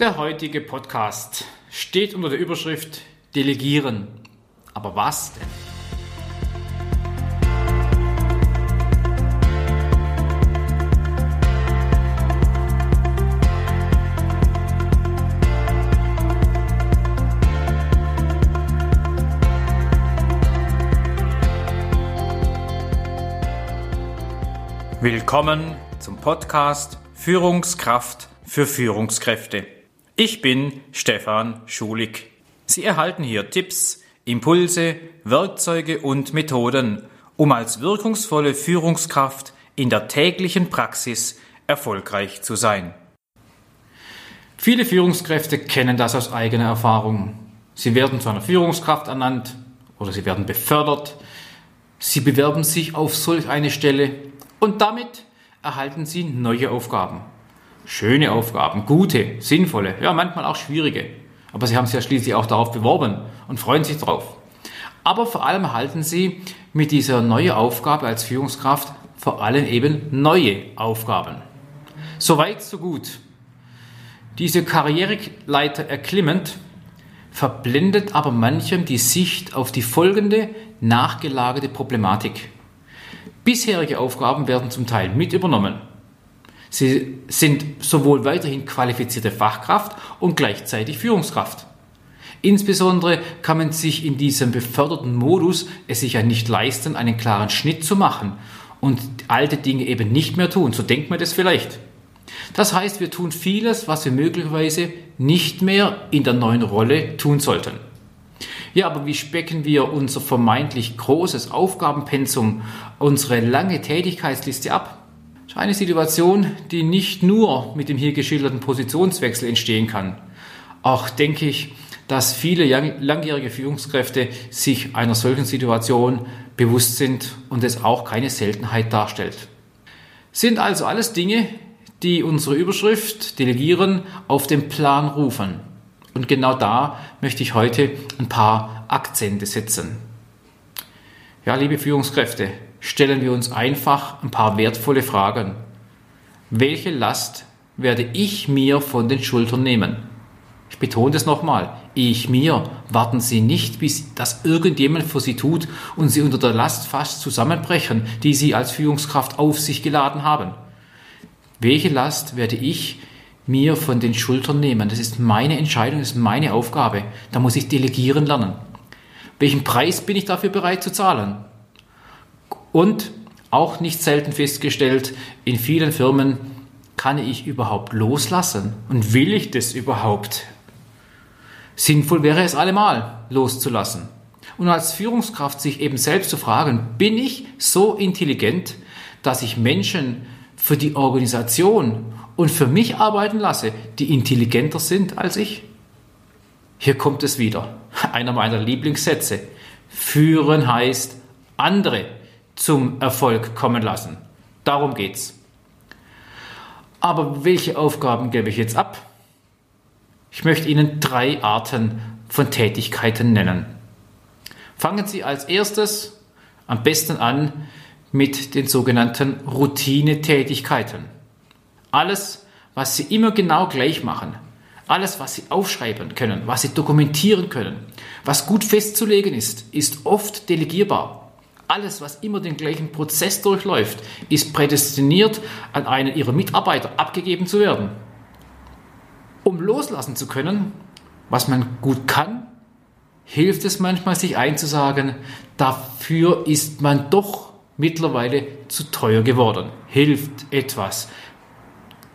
Der heutige Podcast steht unter der Überschrift Delegieren. Aber was denn? Willkommen zum Podcast Führungskraft für Führungskräfte. Ich bin Stefan Schulig. Sie erhalten hier Tipps, Impulse, Werkzeuge und Methoden, um als wirkungsvolle Führungskraft in der täglichen Praxis erfolgreich zu sein. Viele Führungskräfte kennen das aus eigener Erfahrung. Sie werden zu einer Führungskraft ernannt oder sie werden befördert. Sie bewerben sich auf solch eine Stelle und damit erhalten sie neue Aufgaben. Schöne Aufgaben, gute, sinnvolle, ja manchmal auch schwierige. Aber sie haben sich ja schließlich auch darauf beworben und freuen sich drauf. Aber vor allem erhalten sie mit dieser neuen Aufgabe als Führungskraft vor allem eben neue Aufgaben. Soweit, so gut. Diese Karriereleiter erklimmend verblendet aber manchem die Sicht auf die folgende nachgelagerte Problematik. Bisherige Aufgaben werden zum Teil mit übernommen Sie sind sowohl weiterhin qualifizierte Fachkraft und gleichzeitig Führungskraft. Insbesondere kann man sich in diesem beförderten Modus es sich ja nicht leisten, einen klaren Schnitt zu machen und alte Dinge eben nicht mehr tun. So denkt man das vielleicht. Das heißt, wir tun vieles, was wir möglicherweise nicht mehr in der neuen Rolle tun sollten. Ja, aber wie specken wir unser vermeintlich großes Aufgabenpensum, unsere lange Tätigkeitsliste ab? Eine Situation, die nicht nur mit dem hier geschilderten Positionswechsel entstehen kann. Auch denke ich, dass viele langjährige Führungskräfte sich einer solchen Situation bewusst sind und es auch keine Seltenheit darstellt. Sind also alles Dinge, die unsere Überschrift Delegieren auf den Plan rufen. Und genau da möchte ich heute ein paar Akzente setzen. Ja, liebe Führungskräfte, stellen wir uns einfach ein paar wertvolle Fragen. Welche Last werde ich mir von den Schultern nehmen? Ich betone das nochmal. Ich mir. Warten Sie nicht, bis das irgendjemand für Sie tut und Sie unter der Last fast zusammenbrechen, die Sie als Führungskraft auf sich geladen haben. Welche Last werde ich mir von den Schultern nehmen? Das ist meine Entscheidung, das ist meine Aufgabe. Da muss ich delegieren lernen. Welchen Preis bin ich dafür bereit zu zahlen? Und auch nicht selten festgestellt, in vielen Firmen kann ich überhaupt loslassen und will ich das überhaupt? Sinnvoll wäre es allemal loszulassen. Und als Führungskraft sich eben selbst zu fragen, bin ich so intelligent, dass ich Menschen für die Organisation und für mich arbeiten lasse, die intelligenter sind als ich? Hier kommt es wieder. Einer meiner Lieblingssätze. Führen heißt andere zum Erfolg kommen lassen. Darum geht's. Aber welche Aufgaben gebe ich jetzt ab? Ich möchte Ihnen drei Arten von Tätigkeiten nennen. Fangen Sie als erstes am besten an mit den sogenannten Routinetätigkeiten. Alles, was Sie immer genau gleich machen, alles, was Sie aufschreiben können, was Sie dokumentieren können, was gut festzulegen ist, ist oft delegierbar. Alles, was immer den gleichen Prozess durchläuft, ist prädestiniert, an einen ihrer Mitarbeiter abgegeben zu werden. Um loslassen zu können, was man gut kann, hilft es manchmal, sich einzusagen, dafür ist man doch mittlerweile zu teuer geworden. Hilft etwas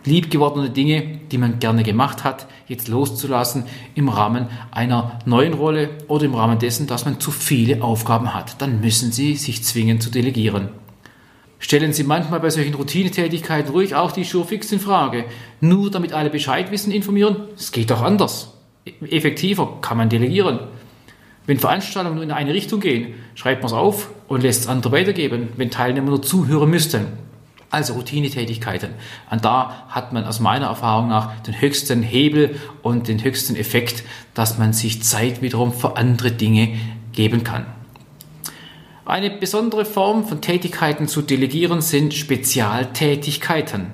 liebgewordene Dinge, die man gerne gemacht hat, jetzt loszulassen im Rahmen einer neuen Rolle oder im Rahmen dessen, dass man zu viele Aufgaben hat. Dann müssen Sie sich zwingen zu delegieren. Stellen Sie manchmal bei solchen Routinetätigkeiten ruhig auch die Surefix in Frage. Nur damit alle Bescheid wissen, informieren? Es geht doch anders. Effektiver kann man delegieren. Wenn Veranstaltungen nur in eine Richtung gehen, schreibt man es auf und lässt es andere weitergeben, wenn Teilnehmer nur zuhören müssten also Routinetätigkeiten. Und da hat man aus meiner Erfahrung nach den höchsten Hebel und den höchsten Effekt, dass man sich Zeit wiederum für andere Dinge geben kann. Eine besondere Form von Tätigkeiten zu delegieren sind Spezialtätigkeiten.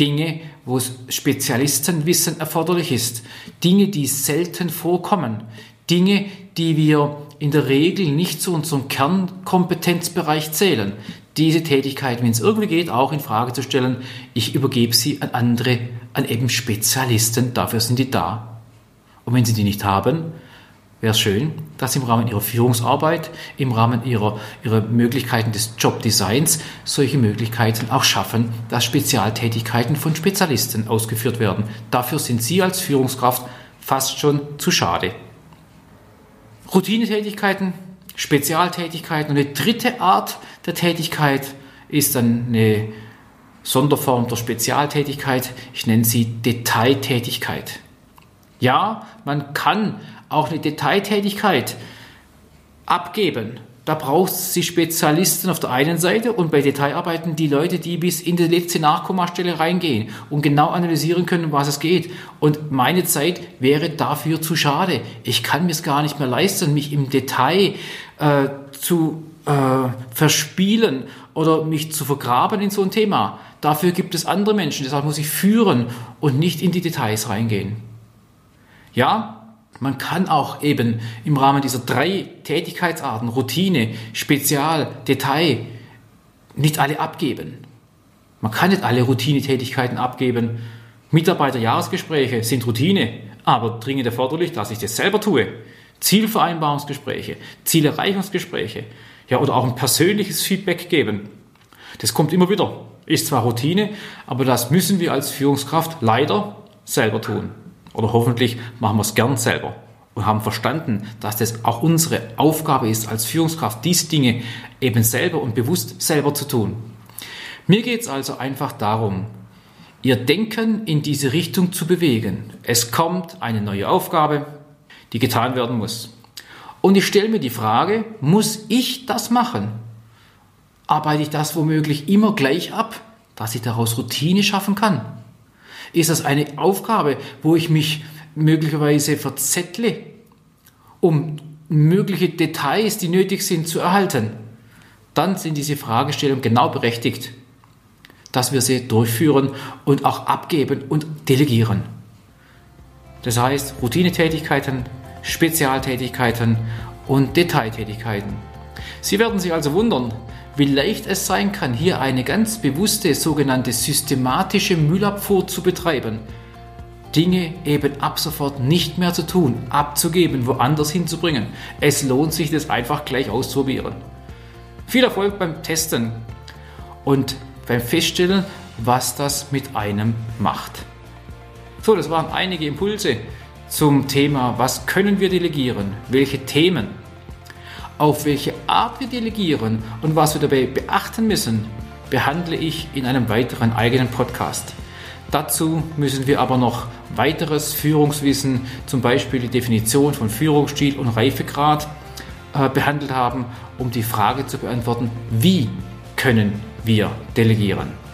Dinge, wo Spezialistenwissen erforderlich ist, Dinge, die selten vorkommen, Dinge, die wir in der Regel nicht zu unserem Kernkompetenzbereich zählen. Diese Tätigkeit, wenn es irgendwie geht, auch in Frage zu stellen. Ich übergebe sie an andere, an eben Spezialisten. Dafür sind die da. Und wenn sie die nicht haben, wäre es schön, dass im Rahmen Ihrer Führungsarbeit, im Rahmen Ihrer, Ihrer Möglichkeiten des Jobdesigns solche Möglichkeiten auch schaffen, dass Spezialtätigkeiten von Spezialisten ausgeführt werden. Dafür sind Sie als Führungskraft fast schon zu schade. Routinetätigkeiten, Spezialtätigkeiten und eine dritte Art der Tätigkeit ist dann eine Sonderform der Spezialtätigkeit. Ich nenne sie Detailtätigkeit. Ja, man kann auch eine Detailtätigkeit abgeben. Da braucht es die Spezialisten auf der einen Seite und bei Detailarbeiten die Leute, die bis in die letzte Nachkommastelle reingehen und genau analysieren können, um was es geht. Und meine Zeit wäre dafür zu schade. Ich kann mir es gar nicht mehr leisten, mich im Detail äh, zu äh, verspielen oder mich zu vergraben in so ein Thema. Dafür gibt es andere Menschen. Deshalb muss ich führen und nicht in die Details reingehen. Ja, man kann auch eben im Rahmen dieser drei Tätigkeitsarten, Routine, Spezial, Detail, nicht alle abgeben. Man kann nicht alle Routinetätigkeiten abgeben. Mitarbeiterjahresgespräche sind Routine, aber dringend erforderlich, dass ich das selber tue. Zielvereinbarungsgespräche, Zielerreichungsgespräche, ja, oder auch ein persönliches Feedback geben. Das kommt immer wieder. Ist zwar Routine, aber das müssen wir als Führungskraft leider selber tun oder hoffentlich machen wir es gern selber und haben verstanden, dass das auch unsere Aufgabe ist als Führungskraft, diese Dinge eben selber und bewusst selber zu tun. Mir geht es also einfach darum, Ihr Denken in diese Richtung zu bewegen. Es kommt eine neue Aufgabe, die getan werden muss. Und ich stelle mir die Frage, muss ich das machen? Arbeite ich das womöglich immer gleich ab, dass ich daraus Routine schaffen kann? Ist das eine Aufgabe, wo ich mich möglicherweise verzettle, um mögliche Details, die nötig sind, zu erhalten? Dann sind diese Fragestellungen genau berechtigt, dass wir sie durchführen und auch abgeben und delegieren. Das heißt, Routinetätigkeiten, Spezialtätigkeiten und Detailtätigkeiten. Sie werden sich also wundern, wie leicht es sein kann, hier eine ganz bewusste sogenannte systematische Müllabfuhr zu betreiben. Dinge eben ab sofort nicht mehr zu tun, abzugeben, woanders hinzubringen. Es lohnt sich, das einfach gleich auszuprobieren. Viel Erfolg beim Testen und beim Feststellen, was das mit einem macht. So, das waren einige Impulse zum Thema, was können wir delegieren, welche Themen auf welche Art wir delegieren und was wir dabei beachten müssen, behandle ich in einem weiteren eigenen Podcast. Dazu müssen wir aber noch weiteres Führungswissen, zum Beispiel die Definition von Führungsstil und Reifegrad, äh, behandelt haben, um die Frage zu beantworten, wie können wir delegieren.